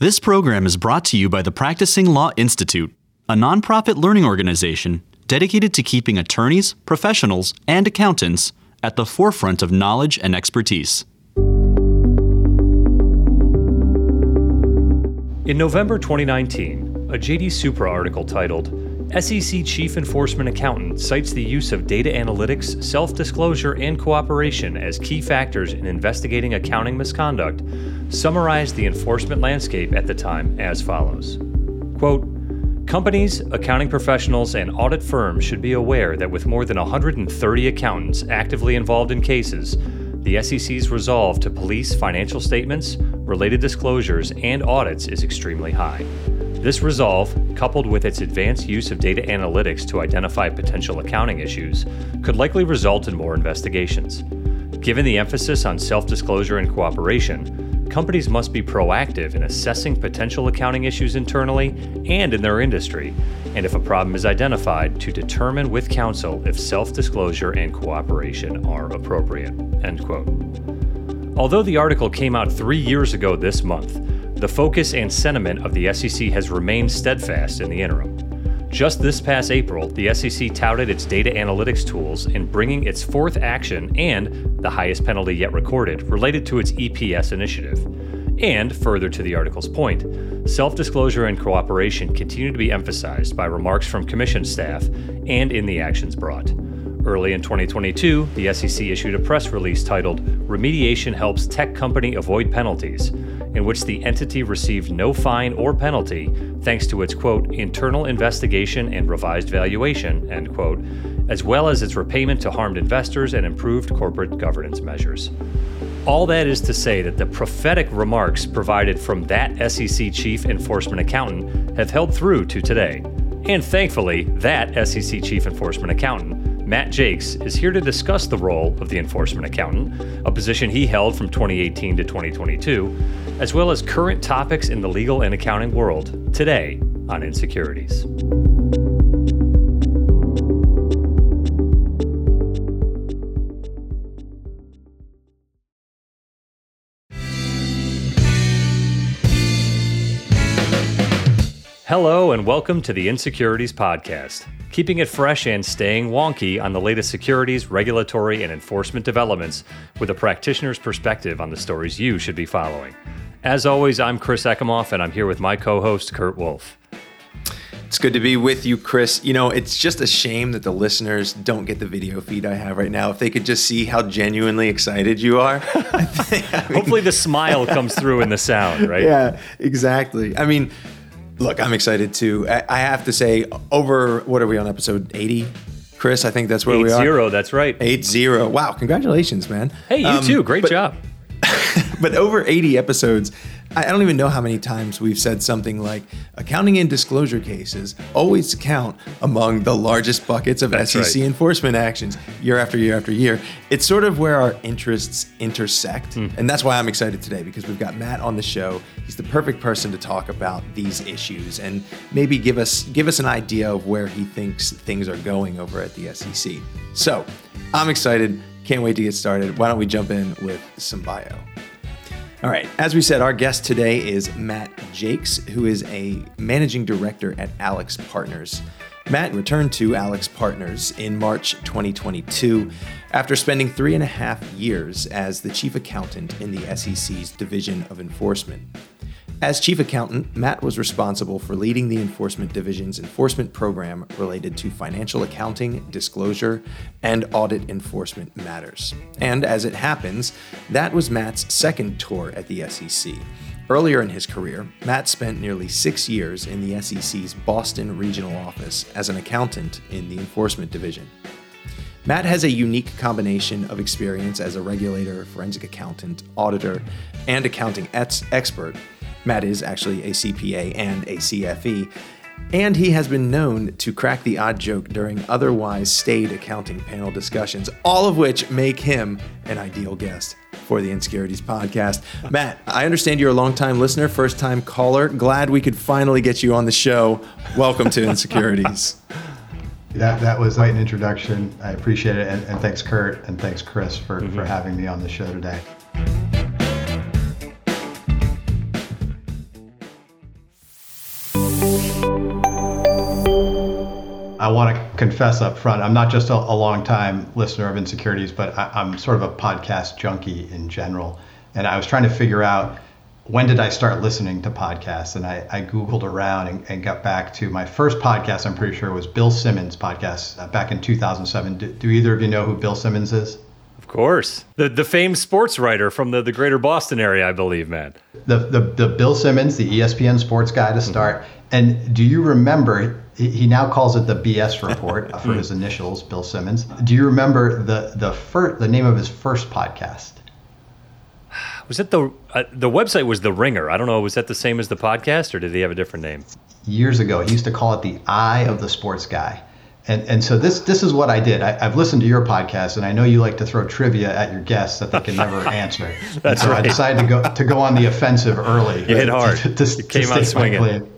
This program is brought to you by the Practicing Law Institute, a nonprofit learning organization dedicated to keeping attorneys, professionals, and accountants at the forefront of knowledge and expertise. In November 2019, a JD Supra article titled SEC Chief Enforcement Accountant cites the use of data analytics, self disclosure, and cooperation as key factors in investigating accounting misconduct, summarized the enforcement landscape at the time as follows Quote, Companies, accounting professionals, and audit firms should be aware that with more than 130 accountants actively involved in cases, the SEC's resolve to police financial statements, related disclosures, and audits is extremely high. This resolve, coupled with its advanced use of data analytics to identify potential accounting issues, could likely result in more investigations. Given the emphasis on self disclosure and cooperation, companies must be proactive in assessing potential accounting issues internally and in their industry, and if a problem is identified, to determine with counsel if self disclosure and cooperation are appropriate. End quote. Although the article came out three years ago this month, the focus and sentiment of the SEC has remained steadfast in the interim. Just this past April, the SEC touted its data analytics tools in bringing its fourth action and the highest penalty yet recorded related to its EPS initiative. And, further to the article's point, self disclosure and cooperation continue to be emphasized by remarks from Commission staff and in the actions brought. Early in 2022, the SEC issued a press release titled Remediation Helps Tech Company Avoid Penalties in which the entity received no fine or penalty thanks to its quote internal investigation and revised valuation end quote as well as its repayment to harmed investors and improved corporate governance measures. All that is to say that the prophetic remarks provided from that SEC chief enforcement accountant have held through to today. And thankfully that SEC chief enforcement accountant Matt Jacques is here to discuss the role of the enforcement accountant, a position he held from 2018 to 2022, as well as current topics in the legal and accounting world today on Insecurities. Hello, and welcome to the Insecurities Podcast keeping it fresh and staying wonky on the latest securities, regulatory, and enforcement developments with a practitioner's perspective on the stories you should be following. As always, I'm Chris Ekimoff, and I'm here with my co host, Kurt Wolfe. It's good to be with you, Chris. You know, it's just a shame that the listeners don't get the video feed I have right now. If they could just see how genuinely excited you are. I think, I mean, Hopefully, the smile comes through in the sound, right? Yeah, exactly. I mean, Look, I'm excited too. I, have to say, over what are we on episode 80? Chris, I think that's where Eight we are. Zero, that's right. Eight zero. Wow, congratulations, man. Hey, you um, too. Great but, job. but over 80 episodes, I don't even know how many times we've said something like accounting and disclosure cases always count among the largest buckets of That's SEC right. enforcement actions year after year after year. It's sort of where our interests intersect. Mm. And that's why I'm excited today because we've got Matt on the show. He's the perfect person to talk about these issues and maybe give us give us an idea of where he thinks things are going over at the SEC. So, I'm excited. Can't wait to get started. Why don't we jump in with some bio? All right. As we said, our guest today is Matt Jacques, who is a managing director at AlixPartners. Matt returned to AlixPartners in March 2022 after spending three and a half years as the chief accountant in the SEC's Division of Enforcement. As chief accountant, Matt was responsible for leading the enforcement division's enforcement program related to financial accounting, disclosure, and audit enforcement matters. And as it happens, that was Matt's second tour at the SEC. Earlier in his career, Matt spent nearly six years in the SEC's Boston regional office as an accountant in the enforcement division. Matt has a unique combination of experience as a regulator, forensic accountant, auditor, and accounting ex- expert Matt is actually a CPA and a CFE, and he has been known to crack the odd joke during otherwise staid accounting panel discussions, all of which make him an ideal guest for the Insecurities podcast. Matt, I understand you're a longtime listener, first time caller. Glad we could finally get you on the show. Welcome to Insecurities. That, that was quite an introduction. I appreciate it. And, and thanks, Kurt, and thanks, Chris, for, mm-hmm. for having me on the show today. I want to confess up front, I'm not just a, a long time listener of Insecurities, but I, I'm sort of a podcast junkie in general. And I was trying to figure out when did I start listening to podcasts? And I, I Googled around and, and, got back to my first podcast, I'm pretty sure was Bill Simmons' podcast uh, back in 2007. Do, do, either of you know who Bill Simmons is? Of course. The, the famed sports writer from the, the greater Boston area, I believe, man. The, the, the Bill Simmons, the ESPN sports guy to start. Mm-hmm. And do you remember, he now calls it the BS report for his initials, Bill Simmons. Do you remember the, the, fir- the name of his first podcast? Was it the uh, the website was the Ringer? I don't know. Was that the same as the podcast, or did he have a different name? Years ago, he used to call it the Eye of the Sports Guy. And, and so this this is what I did. I, have listened to your podcast, and I know you like to throw trivia at your guests that they can never answer. That's so right. I decided to go to go on the offensive early. You hit hard. To, to, to, came out swinging.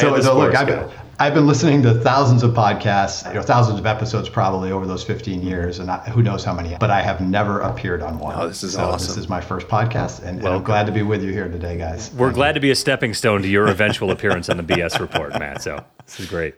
So, so look, I've, I've been listening to thousands of podcasts, you know, thousands of episodes probably over those 15 years, and I, who knows how many. But I have never appeared on one. Oh, this is so awesome. This is my first podcast, and, and I'm glad to be with you here today, guys. We're Thank glad you. to be a stepping stone to your eventual appearance on the BS report, Matt. So this is great.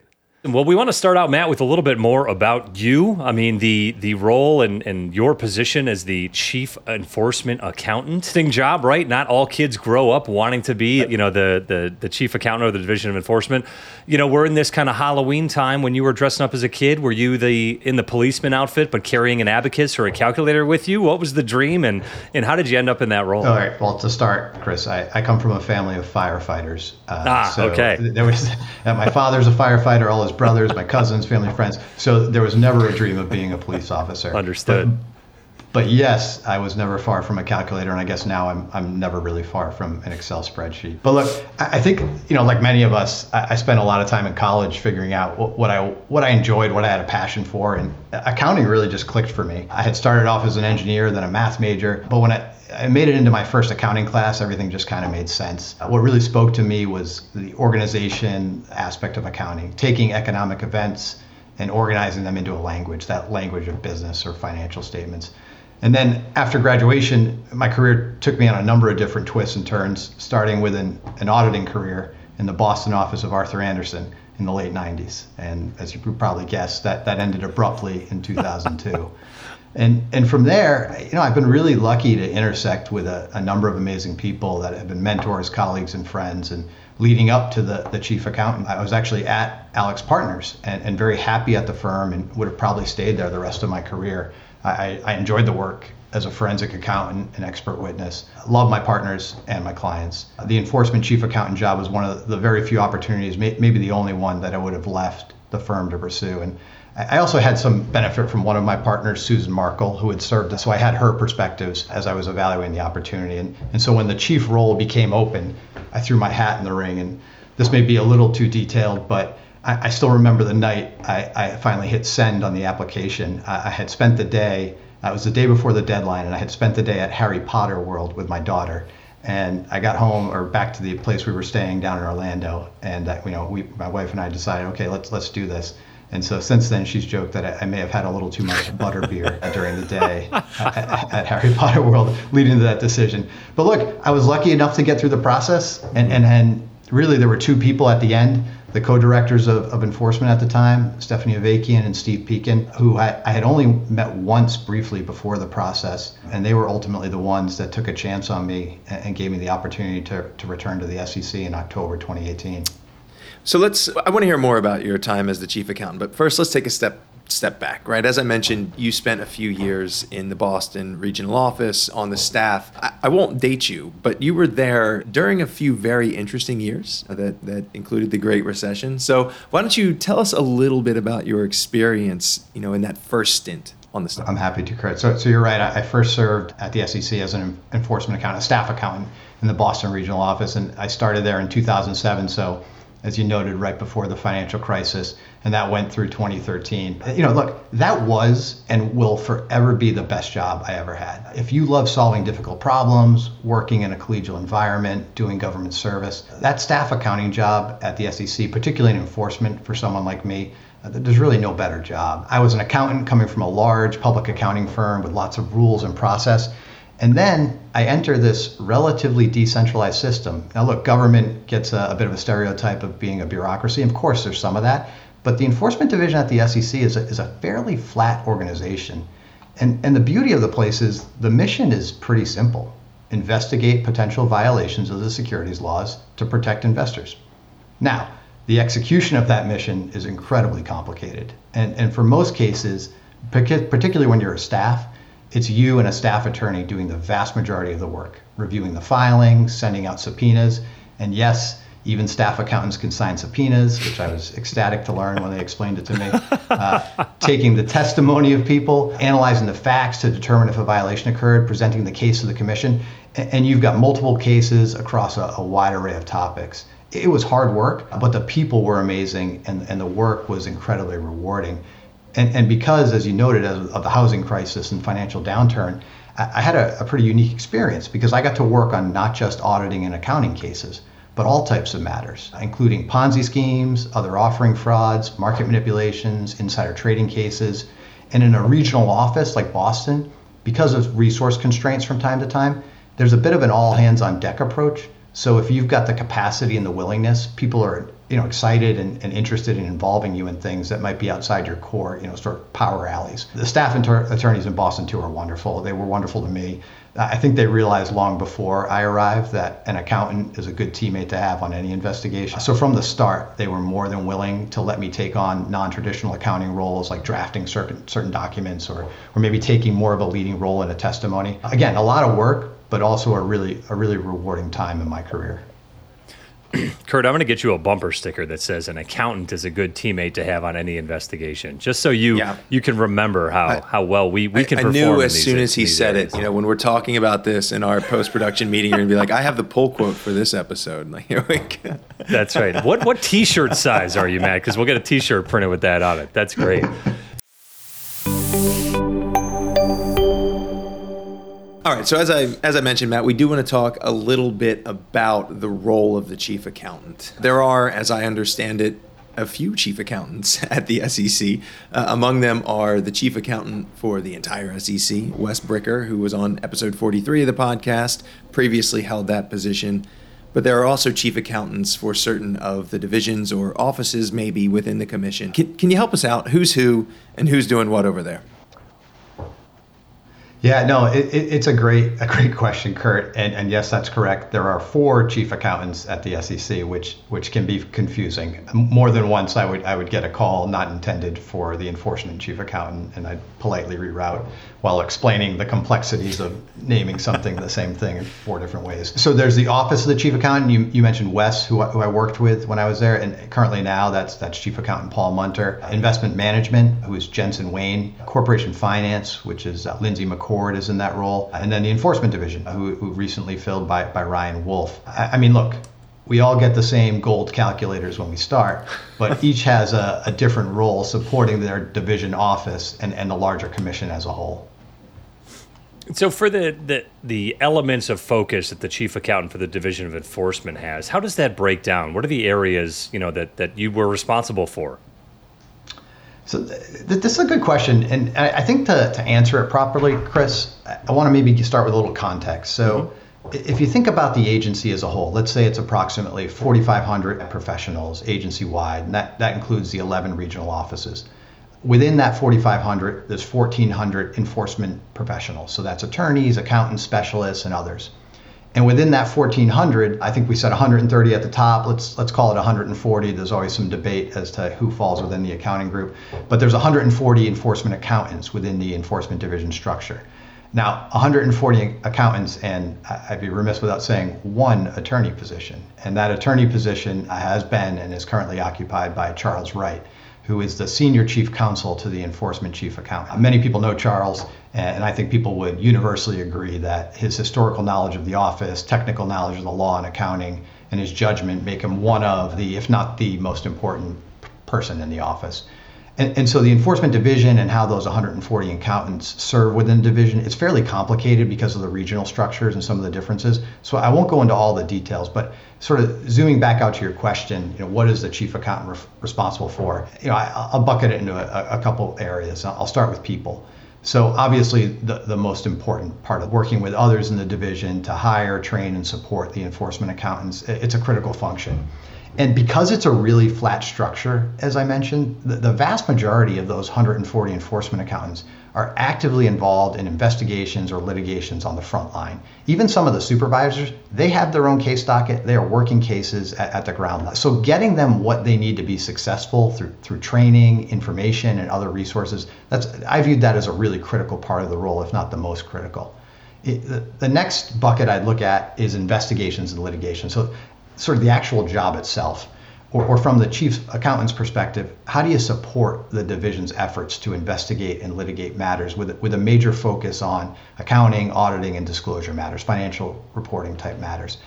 Well, we want to start out, Matt, with a little bit more about you. I mean, the the role and, and your position as the chief enforcement accountant. Thing job, right? Not all kids grow up wanting to be, you know, the the, the chief accountant of the division of enforcement. You know, we're in this kind of Halloween time when you were dressing up as a kid. Were you the in the policeman outfit but carrying an abacus or a calculator with you? What was the dream and and how did you end up in that role? All right. Well, to start, Chris, I, I come from a family of firefighters. Uh, ah, so okay. There was my father's a firefighter. All his brothers, my cousins, family, friends. So there was never a dream of being a police officer. Understood. But, but yes, I was never far from a calculator, and I guess now I'm, I'm never really far from an Excel spreadsheet. But look, I think you know, like many of us, I, I spent a lot of time in college figuring out what, what, I what I enjoyed, what I had a passion for, and accounting really just clicked for me. I had started off as an engineer, then a math major, but when I I made it into my first accounting class. Everything just kind of made sense. What really spoke to me was the organization aspect of accounting, taking economic events and organizing them into a language, that language of business or financial statements. And then after graduation, my career took me on a number of different twists and turns, starting with an, an auditing career in the Boston office of Arthur Andersen in the late 90s. And as you probably guessed, that, that ended abruptly in 2002. and, and from there, you know, I've been really lucky to intersect with a, a number of amazing people that have been mentors, colleagues, and friends. And leading up to the, the chief accountant, I was actually at AlixPartners and, and very happy at the firm and would have probably stayed there the rest of my career. I, I enjoyed the work as a forensic accountant and expert witness. Love my partners and my clients. The enforcement chief accountant job was one of the very few opportunities, maybe the only one that I would have left the firm to pursue. And I also had some benefit from one of my partners, Susan Markel, who had served us. So I had her perspectives as I was evaluating the opportunity. And, and so when the chief role became open, I threw my hat in the ring. And this may be a little too detailed, but I, I still remember the night I, I, finally hit send on the application. I, I had spent the day, uh, it was the day before the deadline, and I had spent the day at Harry Potter World with my daughter. And I got home or back to the place we were staying down in Orlando, and uh, you know, we, my wife and I decided, okay, let's let's do this. And so since then, she's joked that I, I may have had a little too much butter beer during the day at, at, Harry Potter World, leading to that decision. But look, I was lucky enough to get through the process, and and, and really there were two people at the end the co-directors of, of enforcement at the time, Stephanie Avakian and Steve Peikin, who I, I, had only met once briefly before the process, and they were ultimately the ones that took a chance on me and, and gave me the opportunity to, to return to the SEC in October 2018. So let's. I want to hear more about your time as the chief accountant, but first let's take a step step back, right? As I mentioned, you spent a few years in the Boston regional office on the staff. I, I, won't date you, but you were there during a few very interesting years that, that included the Great Recession. So why don't you tell us a little bit about your experience, you know, in that first stint on the staff? I'm happy to, Kurt. So, so you're right. I, I first served at the SEC as an enforcement accountant, a staff accountant in the Boston regional office, and I started there in 2007. So as you noted, right before the financial crisis, and that went through 2013. You know, look, that was and will forever be the best job I ever had. If you love solving difficult problems, working in a collegial environment, doing government service, that staff accounting job at the SEC, particularly in enforcement for someone like me, uh, there's really no better job. I was an accountant coming from a large public accounting firm with lots of rules and process. And then I enter this relatively decentralized system. Now, look, government gets a, a, bit of a stereotype of being a bureaucracy. Of course, there's some of that, But the enforcement division at the SEC is a, is a fairly flat organization. And, and the beauty of the place is the mission is pretty simple investigate potential violations of the securities laws to protect investors. Now, the execution of that mission is incredibly complicated. And, and for most cases, particularly when you're a staff, it's you and a staff attorney doing the vast majority of the work, reviewing the filings, sending out subpoenas, and yes, even staff accountants can sign subpoenas, which I was ecstatic to learn when they explained it to me. Uh, taking the testimony of people, analyzing the facts to determine if a violation occurred, presenting the case to the commission, and you've got multiple cases across a, a wide array of topics. It was hard work, but the people were amazing, and, and the work was incredibly rewarding. And, and because, as you noted, of the housing crisis and financial downturn, I, I had a, a pretty unique experience because I got to work on not just auditing and accounting cases, but all types of matters, including Ponzi schemes, other offering frauds, market manipulations, insider trading cases. And in a regional office like Boston, because of resource constraints from time to time, there's a bit of an all hands on deck approach. So if you've got the capacity and the willingness, people are you know excited and, and interested in involving you in things that might be outside your core, you know, sort of power alleys. The staff inter- attorneys in Boston too are wonderful. They were wonderful to me. Uh, I think they realized long before I arrived that an accountant is a good teammate to have on any investigation. So from the start, they were more than willing to let me take on non-traditional accounting roles like drafting certain certain documents or or maybe taking more of a leading role in a testimony. Again, a lot of work, but also a really a really rewarding time in my career. Kurt, I'm going to get you a bumper sticker that says an accountant is a good teammate to have on any investigation, just so you yeah. you can remember how, I, how well we, we can I, I knew as soon as he said areas. it, you know, when we're talking about this in our post production meeting, you're going to be like, I have the pull quote for this episode. Like, here we go. That's right. What what T-shirt size are you, Matt? Because we'll get a T-shirt printed with that on it. That's great. All right. So as I as I mentioned, Matt, we do want to talk a little bit about the role of the chief accountant. There are, as I understand it, a few chief accountants at the SEC. Uh, among them are the chief accountant for the entire SEC, Wes Bricker, who was on episode 43 of the podcast, previously held that position. But there are also chief accountants for certain of the divisions or offices, maybe within the commission. Can, can you help us out? Who's who and who's doing what over there? Yeah, no, it, it, it's a great a great question, Kurt. And, and yes, that's correct. There are four chief accountants at the SEC, which which can be confusing. More than once, I would I would get a call not intended for the enforcement chief accountant, and I'd politely reroute while explaining the complexities of naming something the same thing in four different ways. So there's the office of the chief accountant. You, you mentioned Wes, who, who I worked with when I was there, and currently now that's that's chief accountant Paul Munter. Investment management, who is Jenson Wayne. Corporation finance, which is uh, Lindsay McCord is in that role, and then the enforcement division, who, who recently filled by by Ryan Wolfe. I, I mean, look, we all get the same gold calculators when we start, but each has a, a, different role supporting their division office and, and the larger commission as a whole. So, for the, the, the elements of focus that the chief accountant for the Division of Enforcement has, how does that break down? What are the areas you know that, that you were responsible for? So, th- this is a good question, and I, I think to, to answer it properly, Chris, I want to maybe start with a little context. So. Mm-hmm if you think about the agency as a whole, let's say it's approximately 4,500 professionals agency wide, and that, that includes the 11 regional offices. Within that 4,500, there's 1,400 enforcement professionals. So that's attorneys, accountants, specialists, and others. And within that 1,400, I think we said 130 at the top. Let's let's call it 140. There's always some debate as to who falls within the accounting group, but there's 140 enforcement accountants within the enforcement division structure. Now, 140 accountants, and I'd be remiss without saying one attorney position. And that attorney position has been and is currently occupied by Charles Wright, who is the senior chief counsel to the enforcement chief accountant. Many people know Charles, and I think people would universally agree that his historical knowledge of the office, technical knowledge of the law and accounting, and his judgment make him one of the, if not the most important person in the office. And, and, so the enforcement division and how those 140 accountants serve within the division, it's fairly complicated because of the regional structures and some of the differences. So I won't go into all the details, but sort of zooming back out to your question, you know, what is the chief accountant re- responsible for? You know, I, will bucket it into a, a couple areas. I'll start with people. So obviously, the, the most important part of working with others in the division to hire, train, and support the enforcement accountants, it's a critical function. And because it's a really flat structure, as I mentioned, the, the, vast majority of those 140 enforcement accountants are actively involved in investigations or litigations on the front line. Even some of the supervisors, they have their own case docket. They are working cases at, at the ground level. So getting them what they need to be successful through through training, information, and other resources, that's I viewed that as a really critical part of the role, if not the most critical. It, the, the next bucket I'd look at is investigations and litigation. So sort of the actual job itself, or, or from the chief accountant's perspective, how do you support the division's efforts to investigate and litigate matters with, with a major focus on accounting, auditing, and disclosure matters, financial reporting type matters?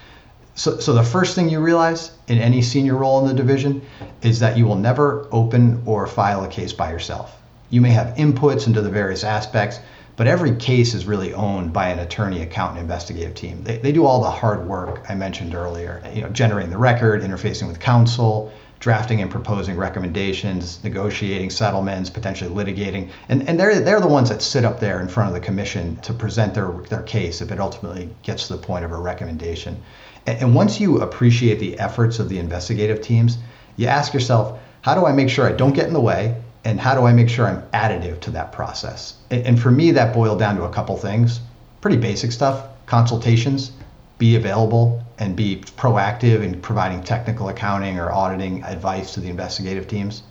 So, so the first thing you realize in any senior role in the division is that you will never open or file a case by yourself. You may have inputs into the various aspects, but every case is really owned by an attorney, accountant, investigative team. They, they do all the hard work I mentioned earlier, you know, generating the record, interfacing with counsel, drafting and proposing recommendations, negotiating settlements, potentially litigating. And, and they're, they're the ones that sit up there in front of the commission to present their, their case if it ultimately gets to the point of a recommendation. And, and once you appreciate the efforts of the investigative teams, you ask yourself, how do I make sure I don't get in the way and how do I make sure I'm additive to that process? And for me, that boiled down to a couple things pretty basic stuff consultations, be available and be proactive in providing technical accounting or auditing advice to the investigative teams.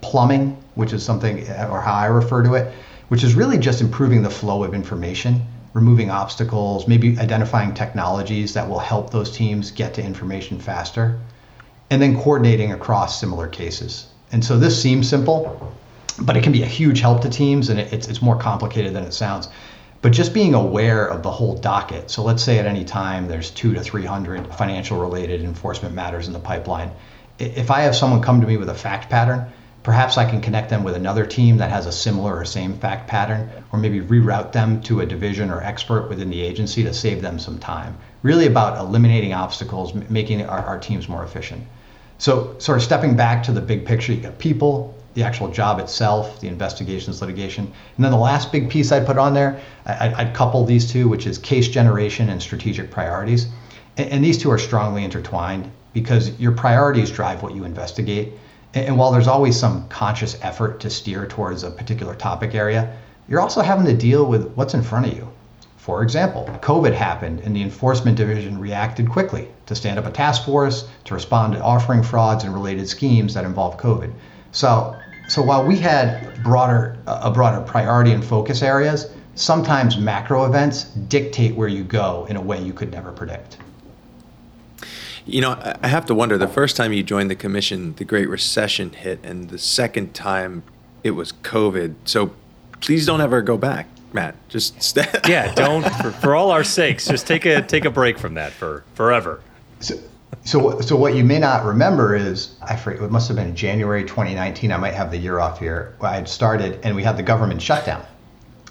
Plumbing, which is something, uh, or how I refer to it, which is really just improving the flow of information, removing obstacles, maybe identifying technologies that will help those teams get to information faster, and then coordinating across similar cases. And so this seems simple, but it can be a huge help to teams and it's, it's more complicated than it sounds. But just being aware of the whole docket. So let's say at any time there's two to 300 financial related enforcement matters in the pipeline. If I have someone come to me with a fact pattern, perhaps I can connect them with another team that has a similar or same fact pattern, or maybe reroute them to a division or expert within the agency to save them some time. Really about eliminating obstacles, making our, our teams more efficient. So, sort of stepping back to the big picture, you got people, the actual job itself, the investigations, litigation. And then the last big piece I'd put on there, I'd, I'd couple these two, which is case generation and strategic priorities. And, and, these two are strongly intertwined because your priorities drive what you investigate. And, and while there's always some conscious effort to steer towards a particular topic area, you're also having to deal with what's in front of you. For example, COVID happened and the enforcement division reacted quickly to stand up a task force to respond to offering frauds and related schemes that involve COVID. So, so while we had broader a broader priority and focus areas, sometimes macro events dictate where you go in a way you could never predict. You know, I have to wonder the first time you joined the commission, the Great Recession hit, and the second time it was COVID. So please don't ever go back. Matt. Just stay. yeah, don't for, for all our sakes, just take a take a break from that for forever. So, so, so what you may not remember is I forget it must have been January 2019. I might have the year off here. I had started and we had the government shutdown,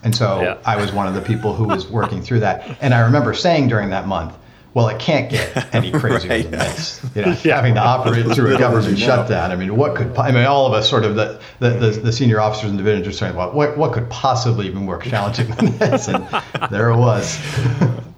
and so yeah. I was one of the people who was working through that. And I remember saying during that month, well, it can't get any crazier right. than this. You know, yeah. having to operate through a government shutdown. I mean, what could? I mean, all of us sort of the the, the, the senior officers and divisions are saying, well, what what could possibly be more challenging than this? And there it was.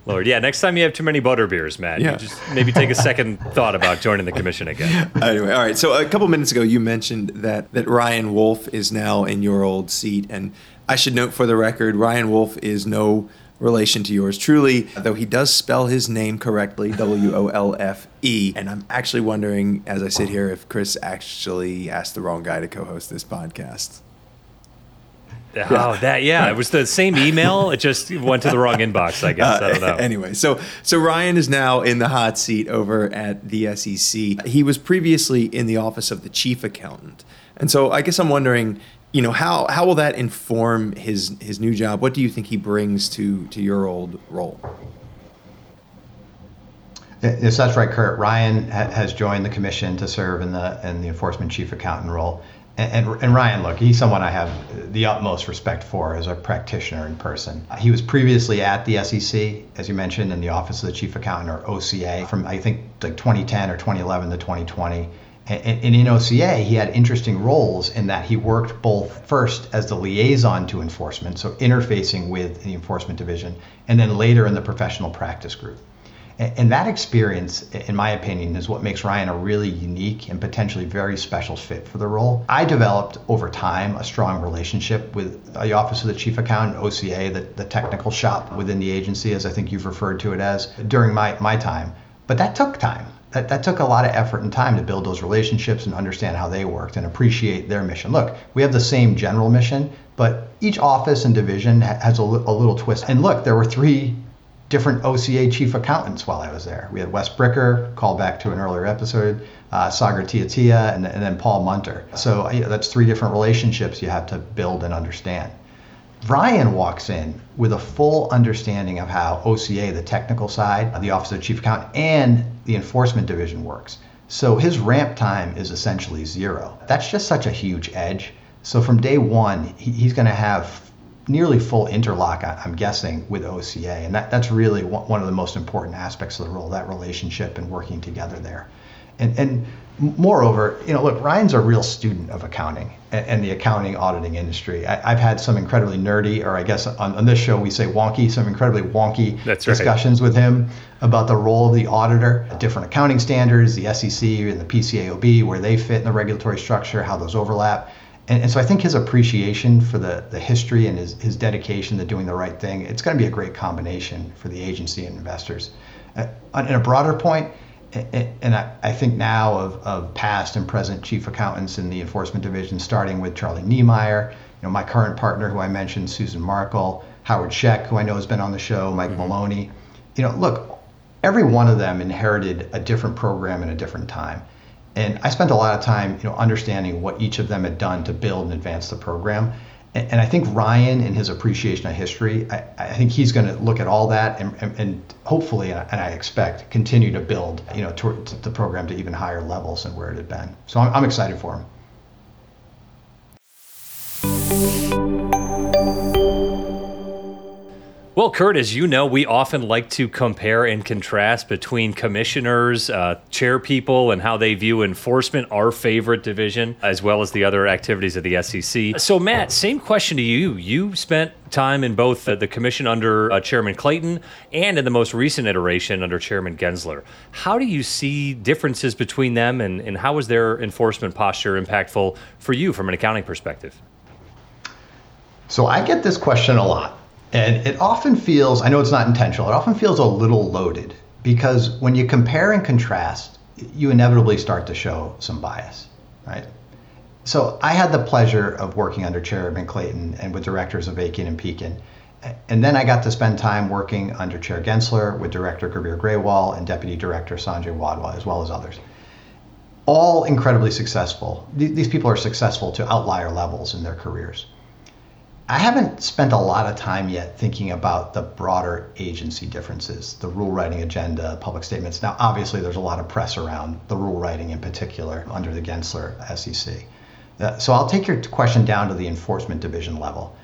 Lord, yeah. Next time you have too many butter beers, Matt, yeah. you just maybe take a second thought about joining the commission again. Anyway, all right. So a couple minutes ago, you mentioned that that Ryan Wolfe is now in your old seat, and I should note for the record, Ryan Wolfe is no relation to yours truly, though he does spell his name correctly, W O L F E. And I'm actually wondering, as I sit here, if Chris actually asked the wrong guy to co host this podcast. Oh, that yeah, it was the same email. It just went to the wrong inbox. I guess uh, I don't know. Anyway, so so Ryan is now in the hot seat over at the SEC. He was previously in the office of the chief accountant, and so I guess I'm wondering, you know how how will that inform his his new job? What do you think he brings to to your old role? Yes, that's right, Kurt. Ryan ha- has joined the commission to serve in the in the enforcement chief accountant role. And, and, and, Ryan, look, he's someone I have the utmost respect for as a practitioner in person. He was previously at the SEC, as you mentioned, in the Office of the Chief Accountant or OCA from I think like 2010 or 2011 to 2020 And in OCA, he had interesting roles in that he worked both first as the liaison to enforcement, so interfacing with the enforcement division, and then later in the professional practice group. And that experience, in my opinion, is what makes Ryan a really unique and potentially very special fit for the role. I developed over time a strong relationship with the Office of the Chief Accountant, OCA, the, the technical shop within the agency, as I think you've referred to it as, during my, my time. But that took time that, that took a lot of effort and time to build those relationships and understand how they worked and appreciate their mission. Look, we have the same general mission, but each office and division has a, a little twist. And look, there were three different OCA chief accountants while I was there. We had Wes Bricker, call back to an earlier episode, uh, Sagar Teotia, and, and then Paul Munter. So that's three different relationships you have to build and understand. Ryan walks in with a full understanding of how OCA, the technical side, the Office of Chief Accountant, and the enforcement division works. So his ramp time is essentially zero. That's just such a huge edge. So from day one, he's going to have nearly full interlock, I'm guessing, with OCA. And that, that's really one of the most important aspects of the role, that relationship and working together there. And, and moreover, you know, look, Ryan's a real student of accounting and, and the accounting auditing industry. I, have had some incredibly nerdy, or I guess on, on, this show we say wonky, some incredibly wonky discussions with him about the role of the auditor, different accounting standards, the SEC and the PCAOB, where they fit in the regulatory structure, how those overlap. And, and so I think his appreciation for the, the history and his, his dedication to doing the right thing, it's going to be a great combination for the agency and investors. Uh, in a broader point, and I, I, think now of, of past and present chief accountants in the enforcement division, starting with Charlie Niemeier, you know, my current partner who I mentioned, Susan Markel, Howard Scheck, who I know has been on the show, Mike mm-hmm. Maloney. You know, look, every one of them inherited a different program in a different time. And I spent a lot of time, you know, understanding what each of them had done to build and advance the program. And, I think Ryan, in his appreciation of history, I, I think he's going to look at all that and, and, and hopefully, and I expect, continue to build, you know, to the program to even higher levels than where it had been. So I'm, I'm excited for him. Well, Kurt, as you know, we often like to compare and contrast between commissioners, uh, chair people, and how they view enforcement, our favorite division, as well as the other activities of the SEC. So, Matt, same question to you. You spent time in both the commission under uh, Chairman Clayton and in the most recent iteration under Chairman Gensler. How do you see differences between them, and, and how is their enforcement posture impactful for you from an accounting perspective? So, I get this question a lot. And it often feels, I know it's not intentional, it often feels a little loaded because when you compare and contrast, you inevitably start to show some bias, right? So I had the pleasure of working under Chairman Clayton and with directors of Avakian and Peikin. And then I got to spend time working under Chair Gensler with Director Gurbir Grewal and Deputy Director Sanjay Wadhwa, as well as others. All incredibly successful. These people are successful to outlier levels in their careers. I haven't spent a lot of time yet thinking about the broader agency differences, the rule writing agenda, public statements. Now, obviously, there's a lot of press around the rule writing in particular under the Gensler SEC. Uh, so I'll take your question down to the enforcement division level.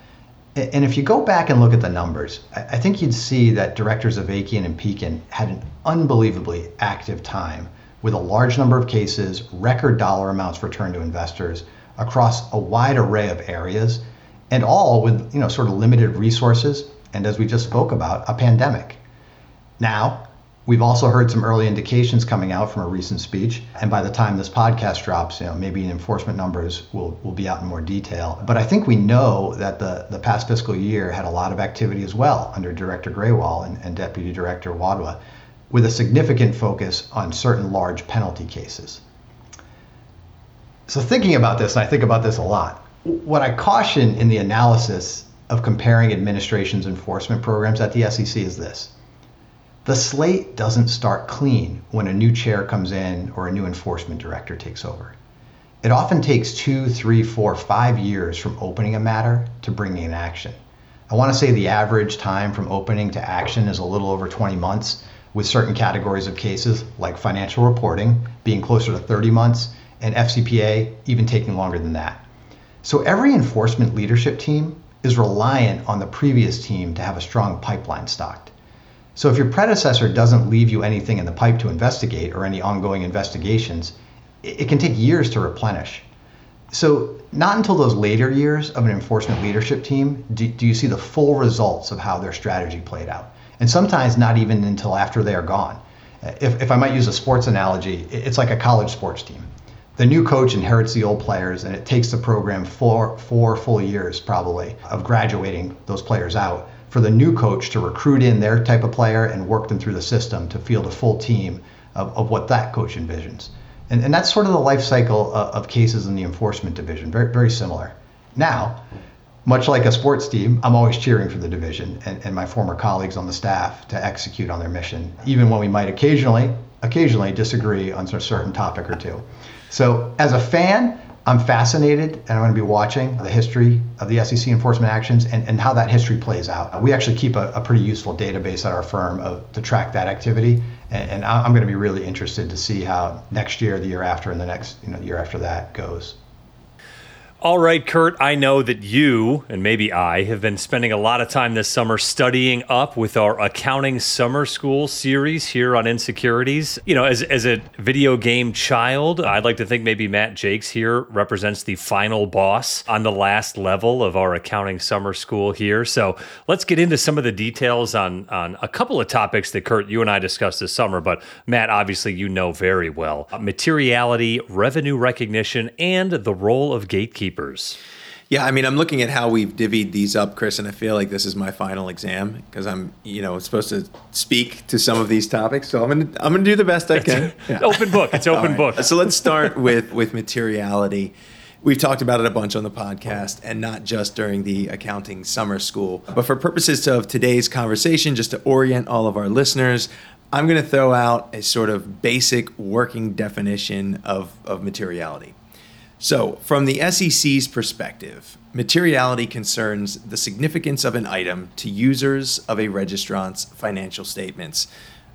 And if you go back and look at the numbers, I think you'd see that directors of Avakian and Peikin had an unbelievably active time with a large number of cases, record dollar amounts returned to investors across a wide array of areas and all with you know sort of limited resources and as we just spoke about a pandemic. Now we've also heard some early indications coming out from a recent speech and by the time this podcast drops you know maybe enforcement numbers will, will be out in more detail. But i think we know that the, the past fiscal year had a lot of activity as well under director grewal and, and deputy director wadhwa with a significant focus on certain large penalty cases. So thinking about this and i think about this a lot what I caution in the analysis of comparing administration's enforcement programs at the SEC is this. The slate doesn't start clean when a new chair comes in or a new enforcement director takes over. It often takes two, three, four, five years from opening a matter to bringing an action. I want to say the average time from opening to action is a little over 20 months, with certain categories of cases like financial reporting being closer to 30 months and FCPA even taking longer than that. So every enforcement leadership team is reliant on the previous team to have a strong pipeline stocked. So if your predecessor doesn't leave you anything in the pipe to investigate or any ongoing investigations, it can take years to replenish. So, not until those later years of an enforcement leadership team do, do you see the full results of how their strategy played out. And sometimes not even until after they are gone. If, if I might use a sports analogy, it's like a college sports team. The new coach inherits the old players, and it takes the program four, four full years probably of graduating those players out for the new coach to recruit in their type of player and work them through the system to field a full team of, of what that coach envisions. And, and that's sort of the life cycle of, of cases in the enforcement division, very, very similar. Now, much like a sports team, I'm always cheering for the division and, and my former colleagues on the staff to execute on their mission, even when we might occasionally, occasionally disagree on a certain topic or two. So, as a fan, I'm fascinated and I'm going to be watching the history of the SEC enforcement actions and, and how that history plays out. We actually keep a, a pretty useful database at our firm of, to track that activity. And, and I'm going to be really interested to see how next year, the year after, and the next you know, year after that goes. All right, Kurt, I know that you, and maybe I, have been spending a lot of time this summer studying up with our accounting summer school series here on Insecurities. You know, as, as a video game child, I'd like to think maybe Matt Jacques here represents the final boss on the last level of our accounting summer school here. So let's get into some of the details on, on a couple of topics that, Kurt, you and I discussed this summer, but Matt, obviously, you know very well materiality, revenue recognition, and the role of gatekeepers keepers. Yeah, I mean, I'm looking at how we've divvied these up, Chris, and I feel like this is my final exam because I'm, you know, supposed to speak to some of these topics. So I'm gonna, I'm gonna do the best I can. Yeah. open book. It's open right. book. So let's start with with materiality. We've talked about it a bunch on the podcast, and not just during the accounting summer school. But for purposes of today's conversation, just to orient all of our listeners, I'm going to throw out a sort of basic working definition of, of materiality. So, from the SEC's perspective, materiality concerns the significance of an item to users of a registrant's financial statements,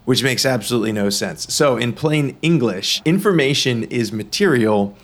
which makes absolutely no sense. So, in plain English, information is material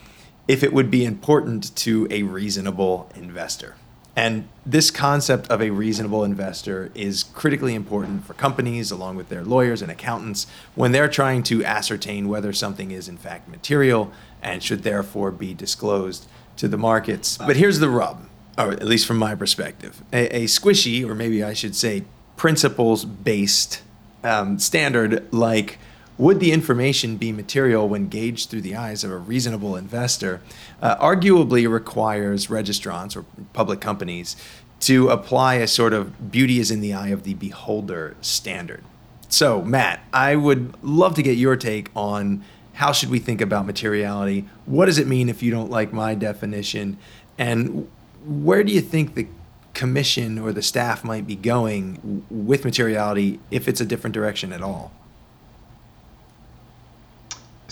if it would be important to a reasonable investor. And this concept of a reasonable investor is critically important for companies, along with their lawyers and accountants, when they're trying to ascertain whether something is in fact material and should therefore be disclosed to the markets. But here's the rub, or at least from my perspective a, a squishy, or maybe I should say principles based um, standard like would the information be material when gauged through the eyes of a reasonable investor uh, arguably requires registrants or public companies to apply a sort of beauty is in the eye of the beholder standard. So, Matt, I would love to get your take on how should we think about materiality? What does it mean if you don't like my definition? And where do you think the commission or the staff might be going with materiality if it's a different direction at all?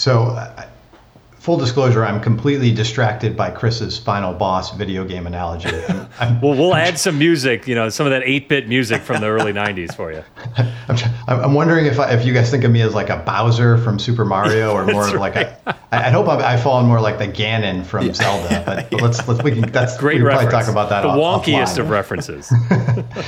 So, uh, full disclosure, I'm completely distracted by Chris's final boss video game analogy. I'm, I'm, well, we'll add some music, you know, some of that 8-bit music from the early 90s for you. I'm, I'm wondering if I, if you guys think of me as like a Bowser from Super Mario, or more right. like a. I hope I've, I've fallen more like the Ganon from yeah. Zelda. But yeah. let's let's we can that's great. We can reference. probably talk about that. The off, wonkiest offline. of references.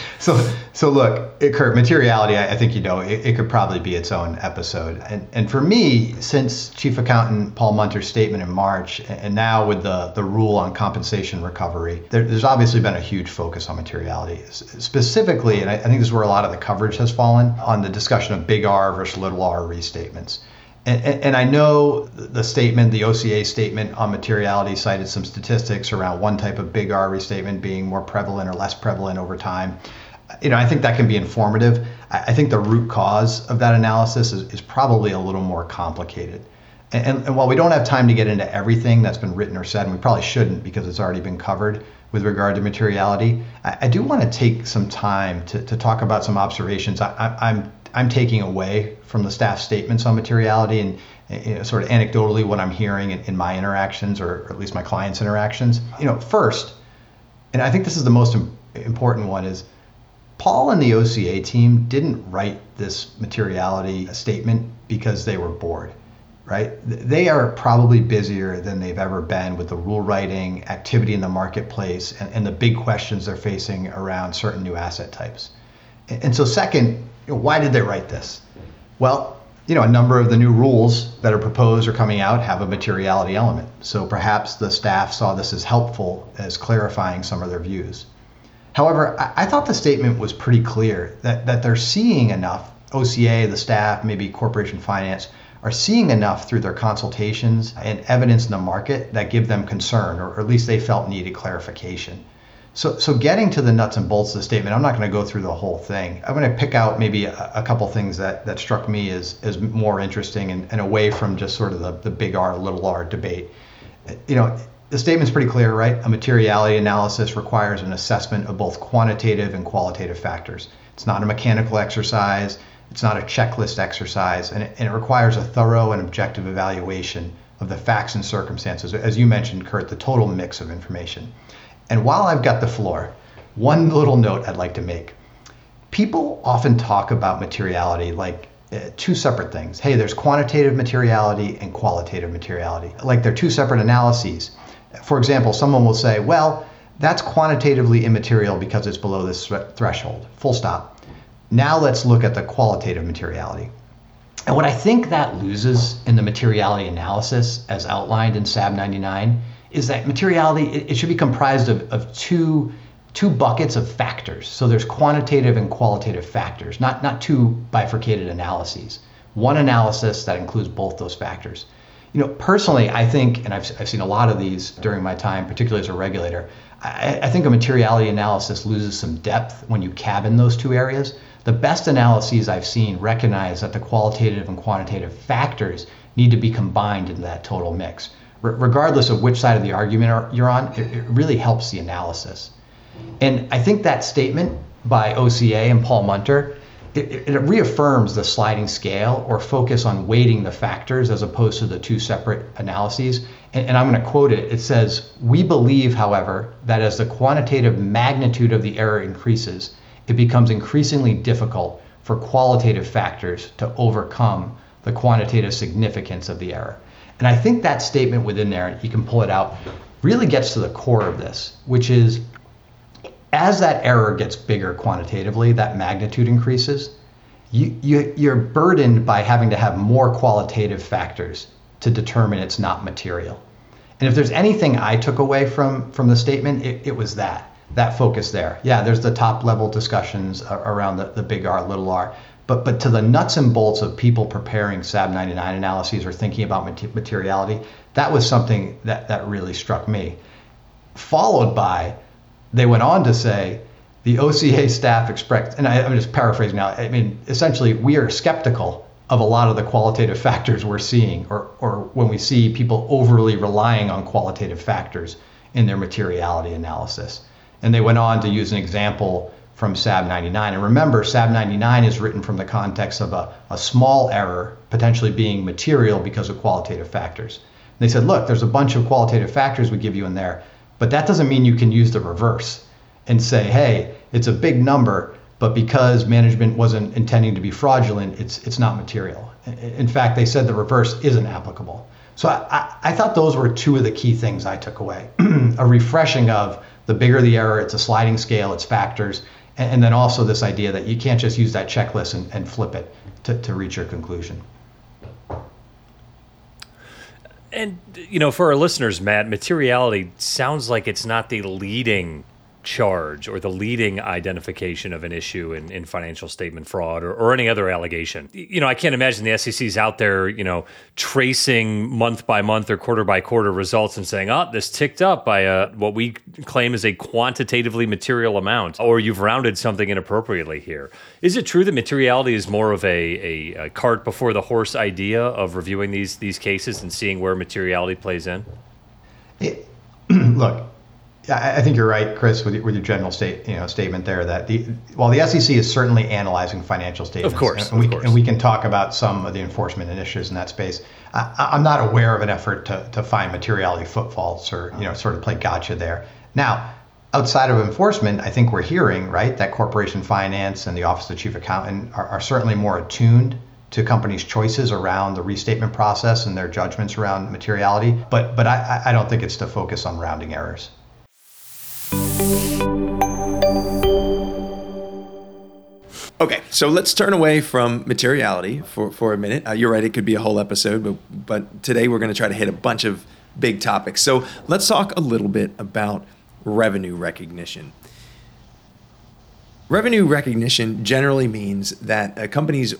so so look, it, Kurt, materiality. I, I think you know it, it could probably be its own episode. And and for me, since Chief Accountant Paul Munter's statement in March, and now with the, the rule on compensation recovery, there, there's obviously been a huge focus on materiality. Specifically, and I, I think this is where a lot of the coverage has fallen, on the discussion of big R versus little r restatements. And, and, I know the statement, the OCA statement on materiality cited some statistics around one type of big R restatement being more prevalent or less prevalent over time. You know, I think that can be informative. I think the root cause of that analysis is, is probably a little more complicated. And, and, while we don't have time to get into everything that's been written or said, and we probably shouldn't because it's already been covered with regard to materiality, I, I do want to take some time to, to talk about some observations I, I, I'm I'm taking away from the staff statements on materiality and you know, sort of anecdotally what I'm hearing in, in my interactions or, or, at least my clients' interactions. You know, first, and I think this is the most important one is Paul and the OCA team didn't write this materiality statement because they were bored right? They are probably busier than they've ever been with the rule writing, activity in the marketplace, and, and the big questions they're facing around certain new asset types. And so, second, you know, why did they write this? Well, you know, a number of the new rules that are proposed or coming out have a materiality element. So perhaps the staff saw this as helpful as clarifying some of their views. However, I, I thought the statement was pretty clear that, that they're seeing enough, OCA, the staff, maybe corporation finance, are seeing enough through their consultations and evidence in the market that give them concern, or at least they felt needed clarification. So, so getting to the nuts and bolts of the statement, I'm not going to go through the whole thing. I'm going to pick out maybe a, a couple things that, that struck me as, as more interesting and, and away from just sort of the, the big R, little r debate. You know, the statement's pretty clear, right? A materiality analysis requires an assessment of both quantitative and qualitative factors. It's not a mechanical exercise, it's not a checklist exercise, and it, and it requires a thorough and objective evaluation of the facts and circumstances. As you mentioned, Kurt, the total mix of information. And while I've got the floor, one little note I'd like to make. People often talk about materiality like uh, two separate things. Hey, there's quantitative materiality and qualitative materiality, like they're two separate analyses. For example, someone will say, well, that's quantitatively immaterial because it's below this threshold, full stop. Now let's look at the qualitative materiality. And what I think that loses in the materiality analysis, as outlined in SAB 99, is that materiality it, it should be comprised of, of two two buckets of factors. So there's quantitative and qualitative factors, not not two bifurcated analyses. One analysis that includes both those factors. You know, personally, I think, and I've, I've seen a lot of these during my time, particularly as a regulator, I, I think a materiality analysis loses some depth when you cabin those two areas. The best analyses I've seen recognize that the qualitative and quantitative factors need to be combined into that total mix regardless of which side of the argument you're on, it, it really helps the analysis. And I think that statement by OCA and Paul Munter, it, it, reaffirms the sliding scale or focus on weighting the factors as opposed to the two separate analyses. And, and I'm going to quote it. It says, We believe, however, that as the quantitative magnitude of the error increases, it becomes increasingly difficult for qualitative factors to overcome the quantitative significance of the error. And I think that statement within there, you can pull it out, really gets to the core of this, which is as that error gets bigger quantitatively, that magnitude increases, you, you, you're burdened by having to have more qualitative factors to determine it's not material. And if there's anything I took away from, from the statement, it, it was that, that focus there. Yeah, there's the top level discussions around the, the big R, little r, but, but to the nuts and bolts of people preparing SAB 99 analyses or thinking about materiality, that was something that, that really struck me. Followed by, they went on to say, the OCA staff expressed, and I, am just paraphrasing now, I mean, essentially, we are skeptical of a lot of the qualitative factors we're seeing, or, or when we see people overly relying on qualitative factors in their materiality analysis. And they went on to use an example from SAB 99. And remember, SAB 99 is written from the context of a, a small error potentially being material because of qualitative factors. And they said, look, there's a bunch of qualitative factors we give you in there, but that doesn't mean you can use the reverse and say, hey, it's a big number, but because management wasn't intending to be fraudulent, it's, it's not material. In fact, they said the reverse isn't applicable. So I, I, I thought those were two of the key things I took away a refreshing of the bigger the error, it's a sliding scale, it's factors, and, and then also this idea that you can't just use that checklist and, and flip it to, to reach your conclusion. And you know, for our listeners, Matt, materiality sounds like it's not the leading charge or the leading identification of an issue in, in financial statement fraud or, or any other allegation. You know, I can't imagine the SEC is out there, you know, tracing month by month or quarter by quarter results and saying, oh, this ticked up by a, what we claim is a quantitatively material amount, or you've rounded something inappropriately here. Is it true that materiality is more of a, a, a cart before the horse idea of reviewing these, these cases and seeing where materiality plays in? It, look, I think you're right, Chris, with your, with your general state, you know, statement there that the while the SEC is certainly analyzing financial statements, of course, and, we, of course. and we can talk about some of the enforcement initiatives in that space. I, am not aware of an effort to, to find materiality footfalls or you know sort of play gotcha there. Now, outside of enforcement, I think we're hearing right that corporation finance and the Office of the Chief Accountant are, are certainly more attuned to companies' choices around the restatement process and their judgments around materiality. But but I, I don't think it's to focus on rounding errors. Okay, so let's turn away from materiality for, for a minute. Uh, you're right, it could be a whole episode, but, but today we're going to try to hit a bunch of big topics. So let's talk a little bit about revenue recognition. Revenue recognition generally means that a company's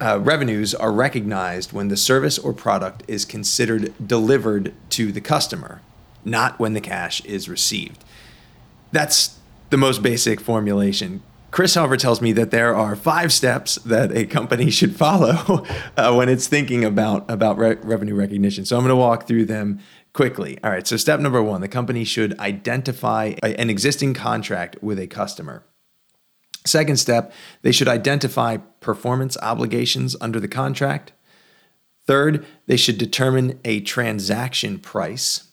uh, revenues are recognized when the service or product is considered delivered to the customer, not when the cash is received. That's the most basic formulation. Chris, however, tells me that there are five steps that a company should follow uh, when it's thinking about about re- revenue recognition. So I'm going to walk through them quickly. All right. So step number one: the company should identify a, an existing contract with a customer. Second step: they should identify performance obligations under the contract. Third, they should determine a transaction price.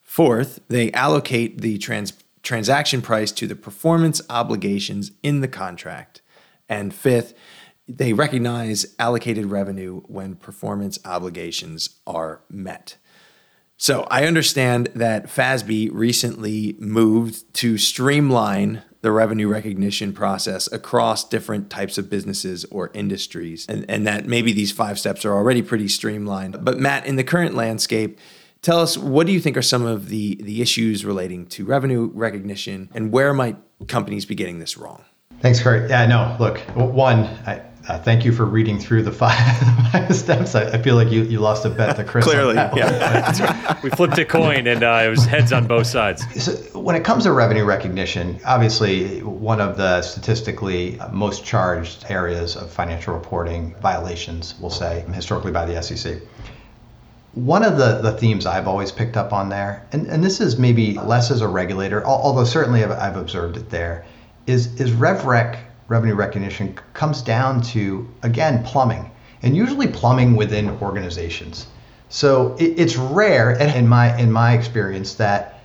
Fourth, they allocate the trans- transaction price to the performance obligations in the contract. And fifth, they recognize allocated revenue when performance obligations are met. So I understand that FASB recently moved to streamline the revenue recognition process across different types of businesses or industries, and, and that maybe these five steps are already pretty streamlined. But Matt, in the current landscape, Tell us what do you think are some of the the issues relating to revenue recognition, and where might companies be getting this wrong? Thanks, Kurt. Yeah, no. Look, one, I, uh, thank you for reading through the five, five steps. I, I, feel like you, you lost a bet to Chris. Clearly, yeah. we flipped a coin and uh, it was heads on both sides. So when it comes to revenue recognition, obviously one of the statistically most charged areas of financial reporting violations, we'll say, historically by the SEC one of the, the themes I've always picked up on there, and, and this is maybe less as a regulator, although certainly I've, I've observed it there, is, is RevRec, revenue recognition, comes down to, again, plumbing, and usually plumbing within organizations. So it, it's rare, in my, in my experience, that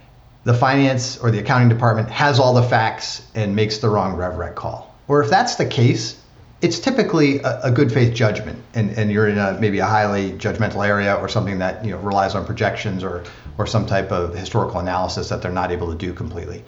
the finance or the accounting department has all the facts and makes the wrong RevRec call. Or if that's the case, it's typically a, a, good faith judgment and, and you're in a maybe a highly judgmental area or something that you know relies on projections or or some type of historical analysis that they're not able to do completely.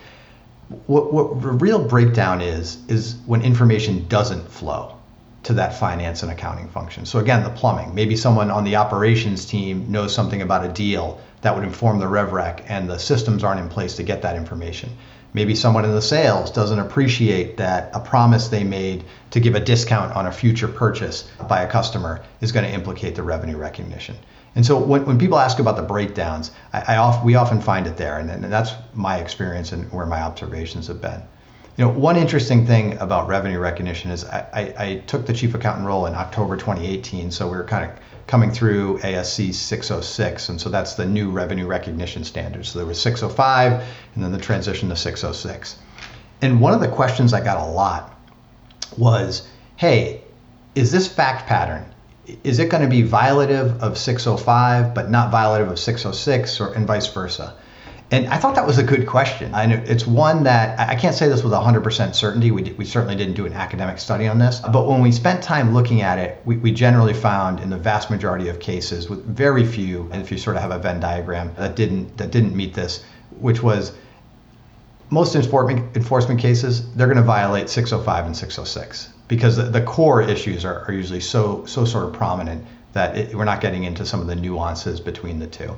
What, what the real breakdown is is when information doesn't flow to that finance and accounting function. So again the plumbing. Maybe someone on the operations team knows something about a deal that would inform the rev rec and the systems aren't in place to get that information Maybe someone in the sales doesn't appreciate that a promise they made to give a discount on a future purchase by a customer is going to implicate the revenue recognition. And so when, when people ask about the breakdowns, I, I off, we often find it there, and, and that's my experience and where my observations have been. You know, one interesting thing about revenue recognition is I, I, I took the chief accountant role in October 2018, so we were kind of coming through ASC 606, and so that's the new revenue recognition standard. So there was 605, and then the transition to 606. And one of the questions I got a lot was, hey, is this fact pattern, is it going to be violative of 605 but not violative of 606 or and vice versa? And I thought that was a good question. It's one that I can't say this with 100% certainty. We, we certainly didn't do an academic study on this. But when we spent time looking at it, we, we generally found in the vast majority of cases, with very few, and if you sort of have a Venn diagram that didn't that didn't meet this, which was most enforcement enforcement cases, they're going to violate 605 and 606 because the, the core issues are, are usually so so sort of prominent that it, we're not getting into some of the nuances between the two.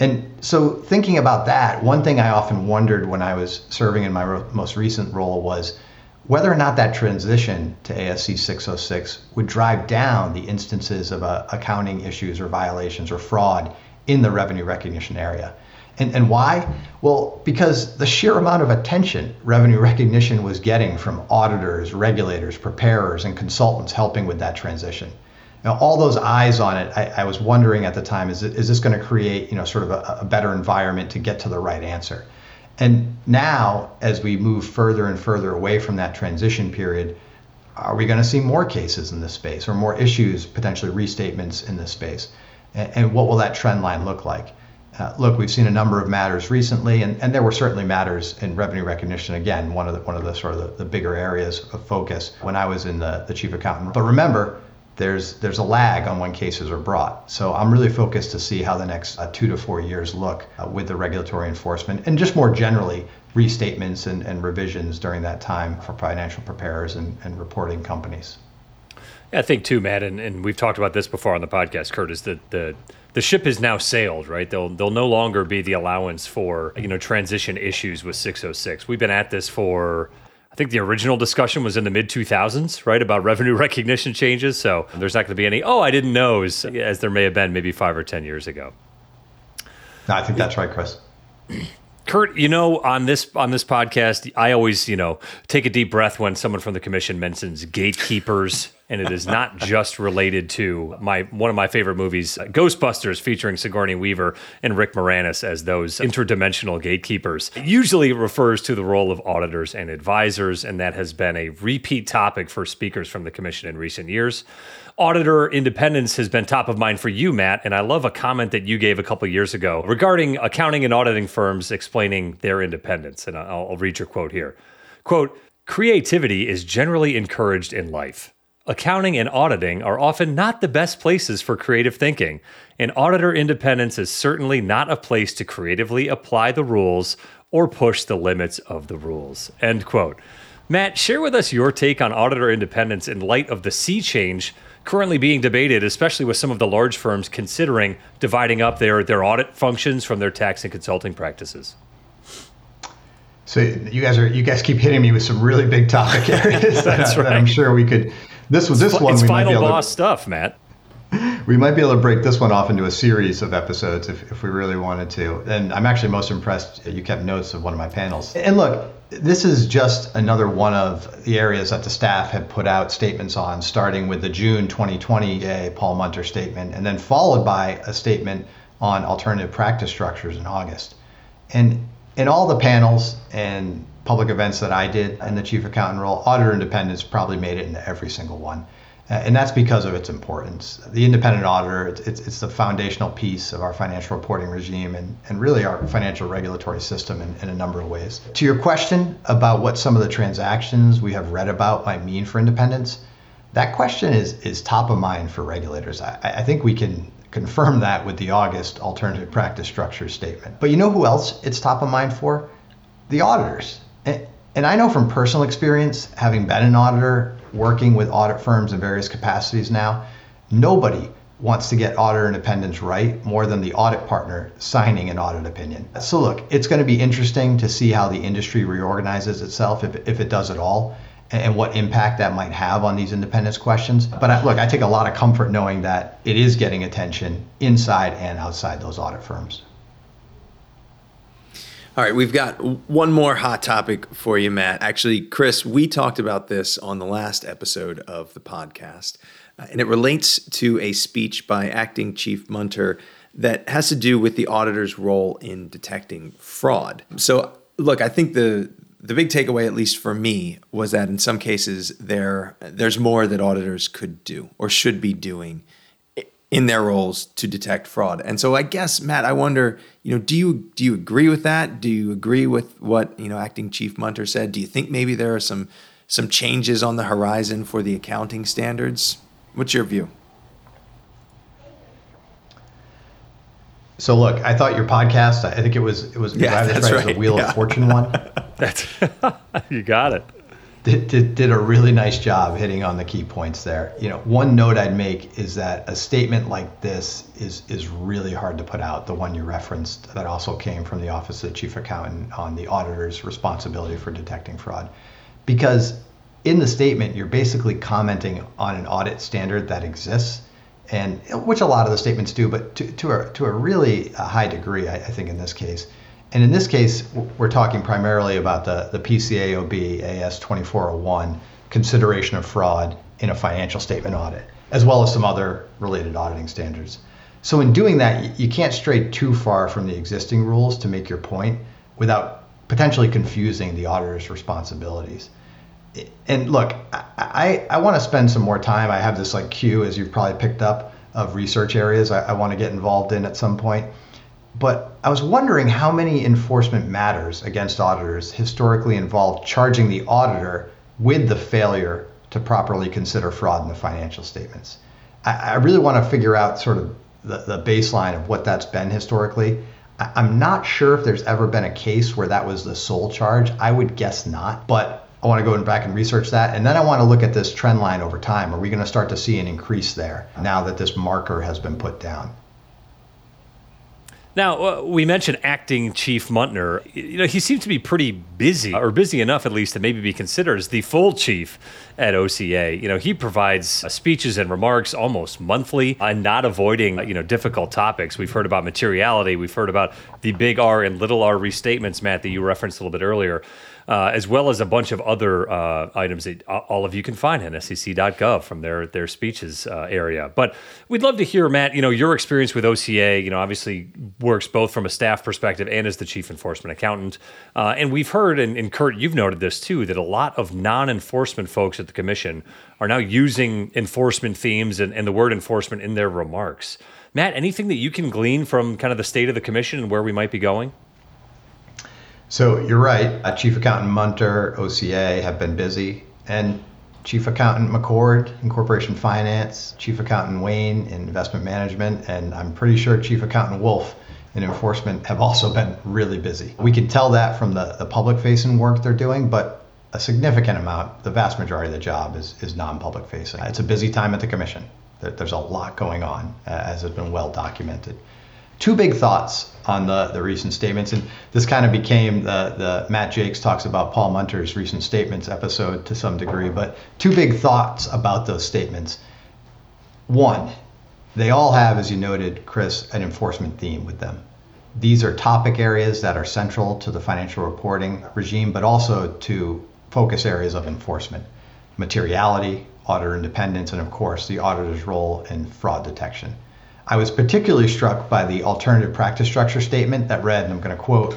And so, thinking about that, one thing I often wondered when I was serving in my ro- most recent role was whether or not that transition to ASC 606 would drive down the instances of uh, accounting issues or violations or fraud in the revenue recognition area. And, and why? Well, because the sheer amount of attention revenue recognition was getting from auditors, regulators, preparers, and consultants helping with that transition. Now, all those eyes on it, I, I was wondering at the time, is, it, is this going to create, you know, sort of a, a better environment to get to the right answer? And now, as we move further and further away from that transition period, are we going to see more cases in this space or more issues, potentially restatements in this space? And, and what will that trend line look like? Uh, look, we've seen a number of matters recently, and, and there were certainly matters in revenue recognition. Again, one of the one of the sort of the, the bigger areas of focus when I was in the, the chief accountant. But remember, there's there's a lag on when cases are brought. So I'm really focused to see how the next uh, two to four years look uh, with the regulatory enforcement and just more generally restatements and, and revisions during that time for financial preparers and, and reporting companies. Yeah, I think too, Matt, and, and we've talked about this before on the podcast, Kurt, is that the the ship has now sailed, right? There'll there'll no longer be the allowance for you know transition issues with 606. We've been at this for I think the original discussion was in the mid 2000s, right, about revenue recognition changes. So there's not going to be any, oh, I didn't know, as, as there may have been maybe five or 10 years ago. No, I think that's right, Chris. Kurt, you know, on this on this podcast, I always, you know, take a deep breath when someone from the commission mentions gatekeepers and it is not just related to my one of my favorite movies, Ghostbusters, featuring Sigourney Weaver and Rick Moranis as those interdimensional gatekeepers. It usually refers to the role of auditors and advisors, and that has been a repeat topic for speakers from the commission in recent years. Auditor independence has been top of mind for you, Matt, and I love a comment that you gave a couple years ago regarding accounting and auditing firms explaining their independence. And I'll, I'll read your quote here. Quote, creativity is generally encouraged in life. Accounting and auditing are often not the best places for creative thinking, and auditor independence is certainly not a place to creatively apply the rules or push the limits of the rules. End quote. Matt, share with us your take on auditor independence in light of the sea change currently being debated, especially with some of the large firms considering dividing up their, their audit functions from their tax and consulting practices. So you guys are you guys keep hitting me with some really big topic areas that, right. that I'm sure we could this was this it's, one. It's final boss to, stuff, Matt. We might be able to break this one off into a series of episodes if, if we really wanted to. And I'm actually most impressed you kept notes of one of my panels. And look, this is just another one of the areas that the staff had put out statements on, starting with the June 2020 Paul Munter statement, and then followed by a statement on alternative practice structures in August. And in all the panels and public events that I did in the chief accountant role, auditor independence probably made it into every single one. And that's because of its importance. The independent auditor, it's, it's, it's, the foundational piece of our financial reporting regime and, and really our financial regulatory system in, in a number of ways. To your question about what some of the transactions we have read about might mean for independence, that question is, is top of mind for regulators. I, I think we can confirm that with the August alternative practice structure statement. But you know who else it's top of mind for? The auditors. And, And I know from personal experience, having been an auditor, working with audit firms in various capacities now, nobody wants to get auditor independence right more than the audit partner signing an audit opinion. So, look, it's going to be interesting to see how the industry reorganizes itself, if, if it does at all, and what impact that might have on these independence questions. But I, look, I take a lot of comfort knowing that it is getting attention inside and outside those audit firms. All right, we've got one more hot topic for you, Matt. Actually, Chris, we talked about this on the last episode of the podcast, uh, and it relates to a speech by Acting Chief Munter that has to do with the auditor's role in detecting fraud. So, look, I think the the big takeaway, at least for me, was that in some cases there there's more that auditors could do or should be doing in their roles to detect fraud. And so I guess Matt, I wonder, you know, do you do you agree with that? Do you agree with what, you know, acting chief Munter said? Do you think maybe there are some some changes on the horizon for the accounting standards? What's your view? So look, I thought your podcast, I think it was it was yeah, that's right, the Wheel yeah. of Fortune one. that's you got it did, did, did a really nice job hitting on the key points there. You know, one note I'd make is that a statement like this is is really hard to put out. The one you referenced that also came from the Office of the Chief Accountant on the auditor's responsibility for detecting fraud, because in the statement you're basically commenting on an audit standard that exists, and which a lot of the statements do, but to to a to a really high degree, I, I think in this case. And in this case, we're talking primarily about the, the PCAOB AS 2401 consideration of fraud in a financial statement audit, as well as some other related auditing standards. So, in doing that, you can't stray too far from the existing rules to make your point without potentially confusing the auditor's responsibilities. And look, I, I, want to spend some more time. I have this like queue, as you've probably picked up, of research areas I, I want to get involved in at some point. But I was wondering how many enforcement matters against auditors historically involved charging the auditor with the failure to properly consider fraud in the financial statements. I, I really want to figure out sort of the, the baseline of what that's been historically. I, I'm not sure if there's ever been a case where that was the sole charge. I would guess not, but I want to go back and research that. And then I want to look at this trend line over time. Are we going to start to see an increase there now that this marker has been put down? Now, uh, we mentioned acting Chief Munter. You know, he seems to be pretty busy, or busy enough at least to maybe be considered as the full chief at OCA. You know, he provides uh, speeches and remarks almost monthly and not avoiding, uh, you know, difficult topics. We've heard about materiality. We've heard about the big R and little r restatements, Matt, that you referenced a little bit earlier uh, as well as a bunch of other uh, items that all of you can find on SEC.gov from their their speeches uh, area. But we'd love to hear, Matt. You know, your experience with OCA. You know, obviously works both from a staff perspective and as the chief enforcement accountant. Uh, and we've heard, and, and Kurt, you've noted this too, that a lot of non-enforcement folks at the commission are now using enforcement themes and, and the word enforcement in their remarks. Matt, anything that you can glean from kind of the state of the commission and where we might be going? So you're right. Uh, Chief Accountant Munter, OCA have been busy, and Chief Accountant McCord in Corporation Finance, Chief Accountant Wayne in Investment Management, and I'm pretty sure Chief Accountant Wolfe in Enforcement have also been really busy. We can tell that from the, the public facing work they're doing, but a significant amount, the vast majority of the job is, is non public facing. It's a busy time at the Commission. There's a lot going on, uh, as has been well documented two big thoughts on the, the recent statements. And this kind of became the, the Matt Jacques talks about Paul Munter's recent statements episode to some degree, but two big thoughts about those statements. One, they all have, as you noted, Chris, an enforcement theme with them. These are topic areas that are central to the financial reporting regime, but also to focus areas of enforcement materiality, auditor independence, and of course, the auditor's role in fraud detection. I was particularly struck by the alternative practice structure statement that read, and I'm going to quote,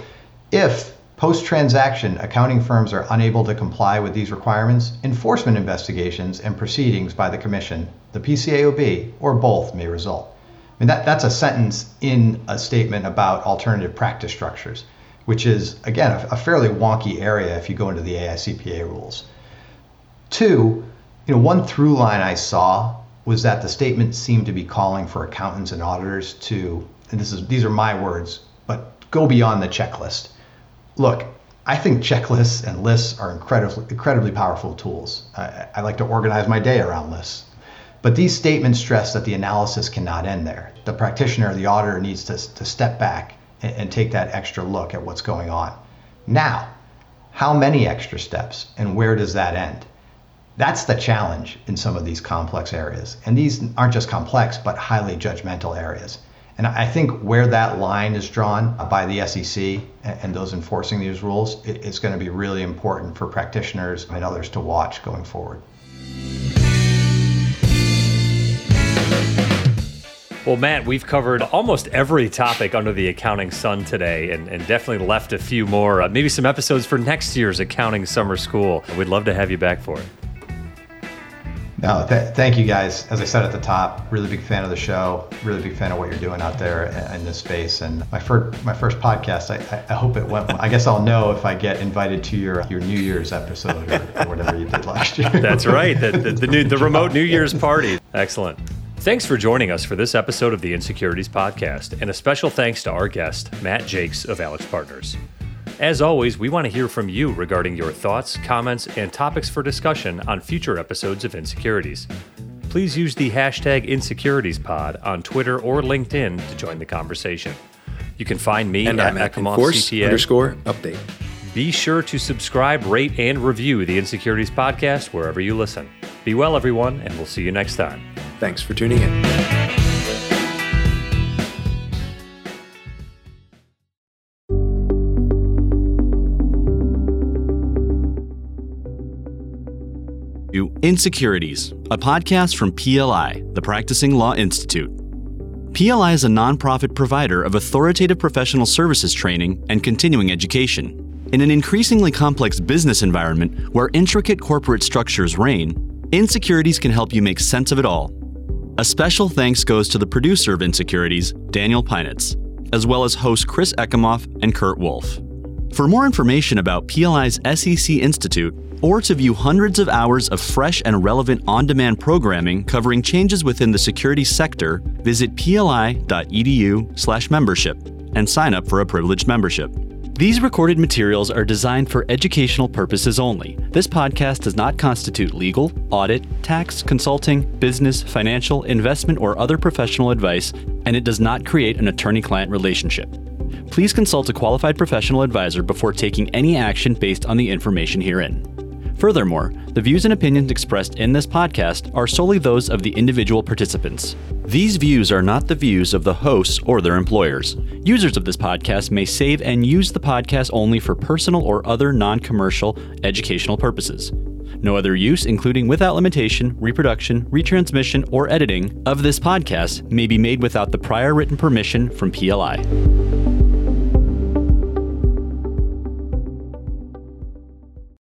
if post transaction accounting firms are unable to comply with these requirements, enforcement investigations and proceedings by the Commission, the PCAOB, or both may result. I mean, that, that's a sentence in a statement about alternative practice structures, which is, again, a, a fairly wonky area if you go into the AICPA rules. Two, you know, one through line I saw was that the statement seemed to be calling for accountants and auditors to, and this is these are my words, but go beyond the checklist. Look, I think checklists and lists are incredibly incredibly powerful tools. I, I like to organize my day around lists. But these statements stress that the analysis cannot end there. The practitioner, the auditor, needs to, to step back and, and take that extra look at what's going on. Now, how many extra steps and where does that end? That's the challenge in some of these complex areas. And these aren't just complex, but highly judgmental areas. And I think where that line is drawn by the SEC and those enforcing these rules is going to be really important for practitioners and others to watch going forward. Well, Matt, we've covered almost every topic under the accounting sun today and, and definitely left a few more, uh, maybe some episodes for next year's accounting summer school. We'd love to have you back for it. No, th- thank you guys. As I said at the top, really big fan of the show. Really big fan of what you're doing out there in, this space. And my first my first podcast, I, I hope it went. I guess I'll know if I get invited to your your New Year's episode or, or whatever you did last year. That's right. The the, the, new, the remote New Year's party. Excellent. Thanks for joining us for this episode of the Insecurities Podcast, and a special thanks to our guest, Matt Jacques of AlixPartners. As always, we want to hear from you regarding your thoughts, comments, and topics for discussion on future episodes of Insecurities. Please use the hashtag InsecuritiesPod on Twitter or LinkedIn to join the conversation. You can find me and at CPA. underscore update. Be sure to subscribe, rate, and review the Insecurities Podcast wherever you listen. Be well, everyone, and we'll see you next time. Thanks for tuning in. Insecurities, a podcast from PLI, the Practicing Law Institute. PLI is a nonprofit provider of authoritative professional services training and continuing education. In an increasingly complex business environment where intricate corporate structures reign, Insecurities can help you make sense of it all. A special thanks goes to the producer of Insecurities, Daniel Pinitz, as well as hosts Chris Ekimoff and Kurt Wolfe. For more information about PLI's SEC Institute, or to view hundreds of hours of fresh and relevant on demand programming covering changes within the security sector, visit pli.edu/slash membership and sign up for a privileged membership. These recorded materials are designed for educational purposes only. This podcast does not constitute legal, audit, tax, consulting, business, financial, investment, or other professional advice, and it does not create an attorney client relationship. Please consult a qualified professional advisor before taking any action based on the information herein. Furthermore, the views and opinions expressed in this podcast are solely those of the individual participants. These views are not the views of the hosts or their employers. Users of this podcast may save and use the podcast only for personal or other non commercial educational purposes. No other use, including without limitation, reproduction, retransmission, or editing of this podcast, may be made without the prior written permission from PLI.